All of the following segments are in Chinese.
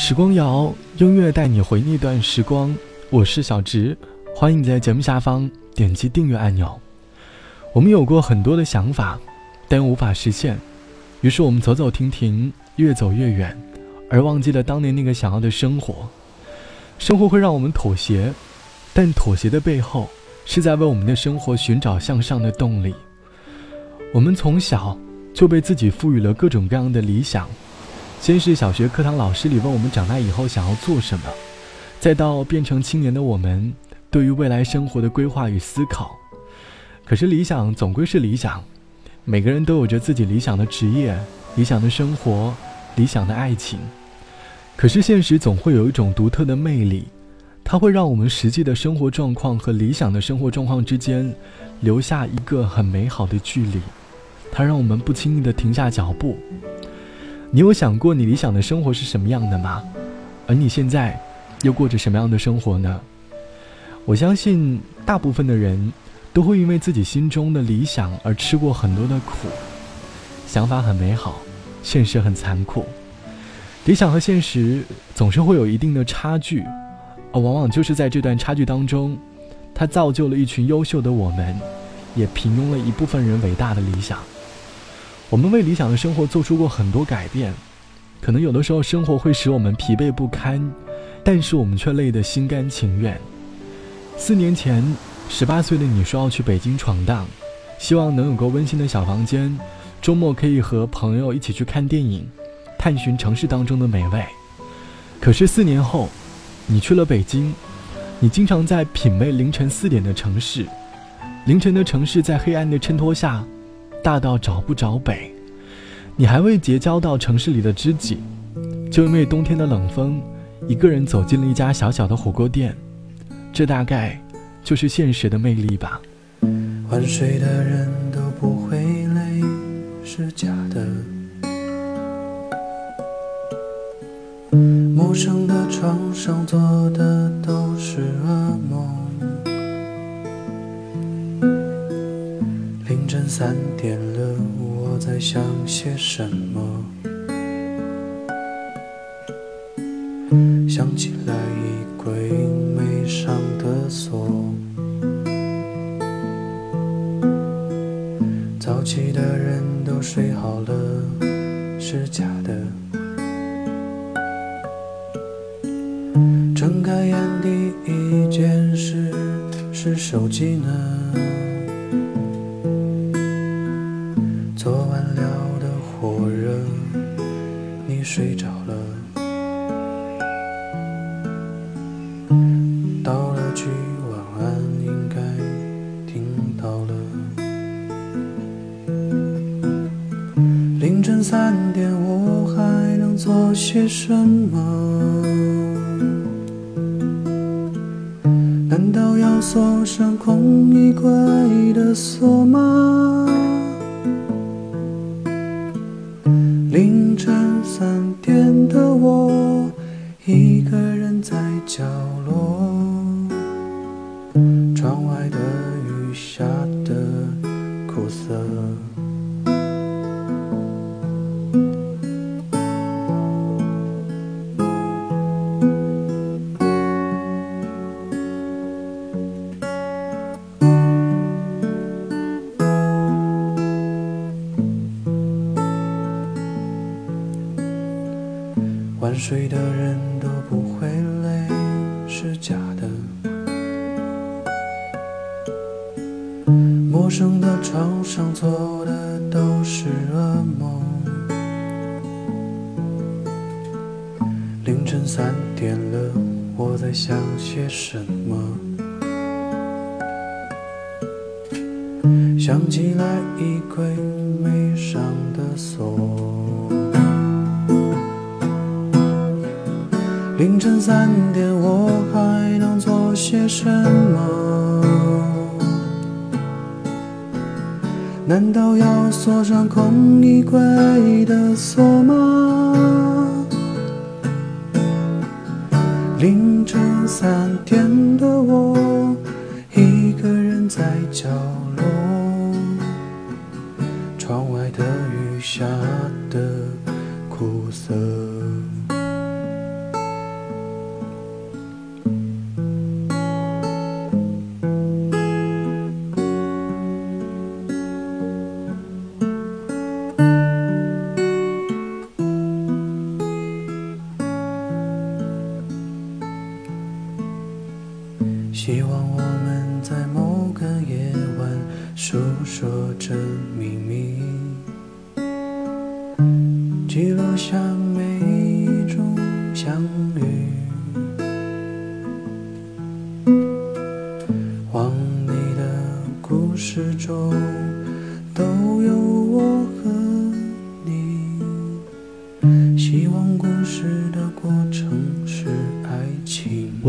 时光谣，音乐带你回那段时光。我是小直，欢迎你在节目下方点击订阅按钮。我们有过很多的想法，但又无法实现，于是我们走走停停，越走越远，而忘记了当年那个想要的生活。生活会让我们妥协，但妥协的背后，是在为我们的生活寻找向上的动力。我们从小就被自己赋予了各种各样的理想。先是小学课堂老师里问我们长大以后想要做什么，再到变成青年的我们对于未来生活的规划与思考。可是理想总归是理想，每个人都有着自己理想的职业、理想的生活、理想的爱情。可是现实总会有一种独特的魅力，它会让我们实际的生活状况和理想的生活状况之间留下一个很美好的距离，它让我们不轻易的停下脚步。你有想过你理想的生活是什么样的吗？而你现在又过着什么样的生活呢？我相信大部分的人都会因为自己心中的理想而吃过很多的苦。想法很美好，现实很残酷。理想和现实总是会有一定的差距，而往往就是在这段差距当中，它造就了一群优秀的我们，也平庸了一部分人伟大的理想。我们为理想的生活做出过很多改变，可能有的时候生活会使我们疲惫不堪，但是我们却累得心甘情愿。四年前，十八岁的你说要去北京闯荡，希望能有个温馨的小房间，周末可以和朋友一起去看电影，探寻城市当中的美味。可是四年后，你去了北京，你经常在品味凌晨四点的城市，凌晨的城市在黑暗的衬托下。大到找不着北，你还未结交到城市里的知己，就因为冬天的冷风，一个人走进了一家小小的火锅店。这大概就是现实的魅力吧。晚睡的人都不会累，是假的。陌生的床上做的都是噩梦。三点了，我在想些什么？想起来衣柜没上的锁，早起的人都睡好了，是假的。睁开眼第一件事是手机呢。凌晨三点，我还能做些什么？难道要锁上空衣柜的锁吗？凌晨三点的我，一个人在角落，窗外的雨下睡的人都不会累，是假的。陌生的床上做的都是噩梦。凌晨三点了，我在想些什么？想起来衣柜没上的锁。凌晨三点，我还能做些什么？难道要锁上空衣柜的锁吗？凌晨三点的我，一个人在角落，窗外的雨下得苦涩。希望我们在某个夜晚诉说着秘密，记录下每一种相遇。往你的故事中都有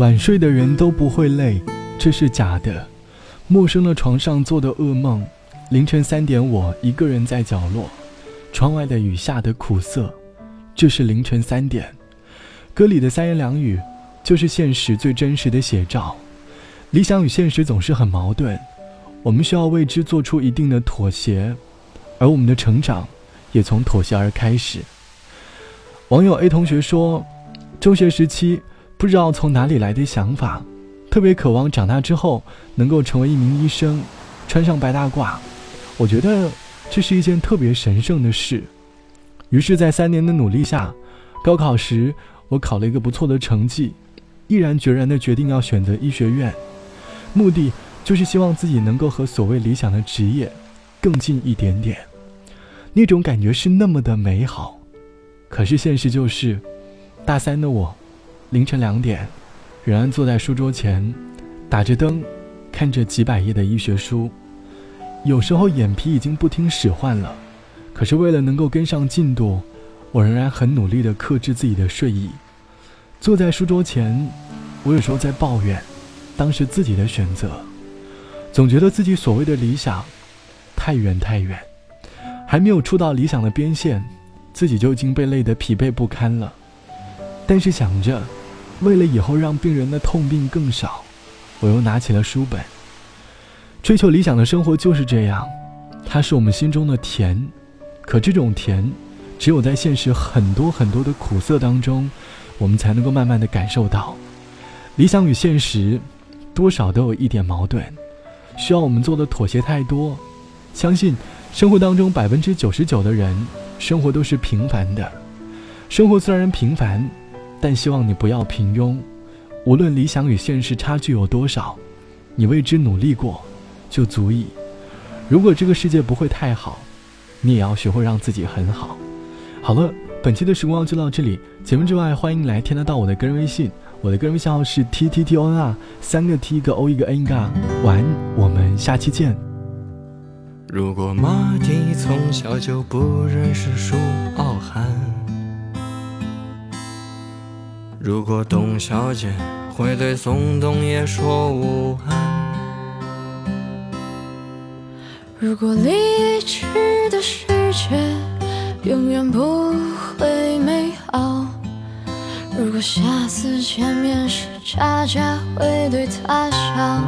晚睡的人都不会累，这是假的。陌生的床上做的噩梦，凌晨三点我一个人在角落，窗外的雨下得苦涩，这是凌晨三点。歌里的三言两语，就是现实最真实的写照。理想与现实总是很矛盾，我们需要为之做出一定的妥协，而我们的成长，也从妥协而开始。网友 A 同学说，中学时期不知道从哪里来的想法。特别渴望长大之后能够成为一名医生，穿上白大褂。我觉得这是一件特别神圣的事。于是，在三年的努力下，高考时我考了一个不错的成绩，毅然决然地决定要选择医学院，目的就是希望自己能够和所谓理想的职业更近一点点。那种感觉是那么的美好。可是现实就是，大三的我，凌晨两点。仍然坐在书桌前，打着灯，看着几百页的医学书，有时候眼皮已经不听使唤了。可是为了能够跟上进度，我仍然很努力地克制自己的睡意。坐在书桌前，我有时候在抱怨，当时自己的选择，总觉得自己所谓的理想，太远太远，还没有触到理想的边线，自己就已经被累得疲惫不堪了。但是想着。为了以后让病人的痛病更少，我又拿起了书本。追求理想的生活就是这样，它是我们心中的甜，可这种甜，只有在现实很多很多的苦涩当中，我们才能够慢慢的感受到。理想与现实，多少都有一点矛盾，需要我们做的妥协太多。相信生活当中百分之九十九的人，生活都是平凡的。生活虽然平凡。但希望你不要平庸，无论理想与现实差距有多少，你为之努力过，就足以。如果这个世界不会太好，你也要学会让自己很好。好了，本期的时光就到这里。节目之外，欢迎来添加到我的个人微信，我的个人微信号是 t t t o n r，三个 t 一个 o 一个 n 一个。晚安，我们下期见。如果马蒂从小就不认识书傲寒。如果董小姐会对宋冬野说午安，如果离去的世界永远不会美好，如果下次见面时佳佳会对他笑，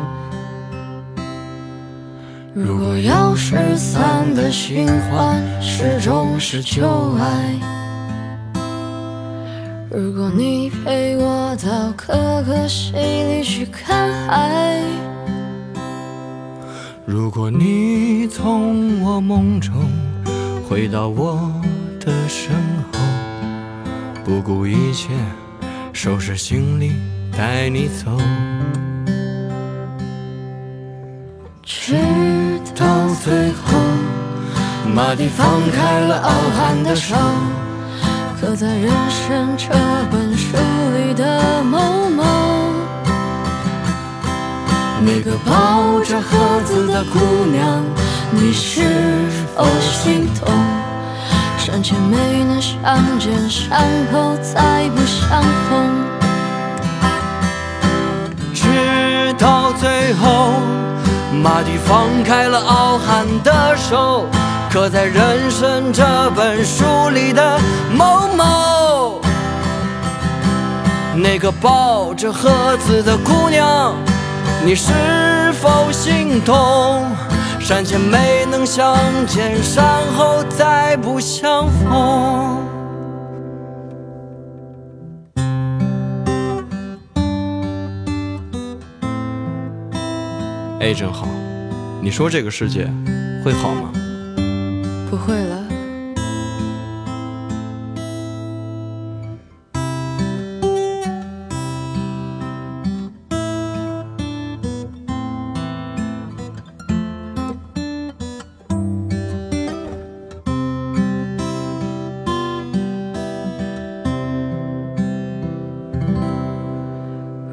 如果要失散的新欢始终是旧爱。如果你陪我到可可西里去看海，如果你从我梦中回到我的身后，不顾一切收拾行李带你走，直到最后，马蒂放开了傲寒的手。刻在人生这本书里的某某，那个抱着盒子的姑娘，你是否心痛？山前没能相见，山后再不相逢。直到最后，马蒂放开了傲寒的手。刻在人生这本书里的某某，那个抱着盒子的姑娘，你是否心痛？山前没能相见，山后再不相逢。哎，真好，你说这个世界会好吗？不会了。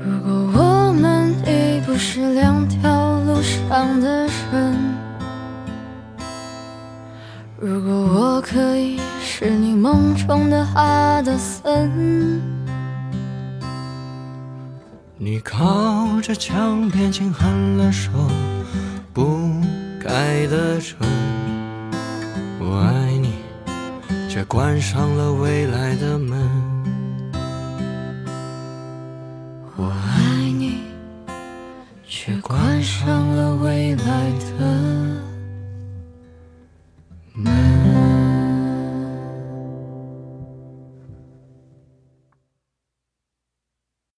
如果我们已不是两条路上的人。如果我可以是你梦中的哈德森，你靠着墙边轻喊了首不该的唇，我爱你，却关上了未来的门。我爱你，却关上了未来的。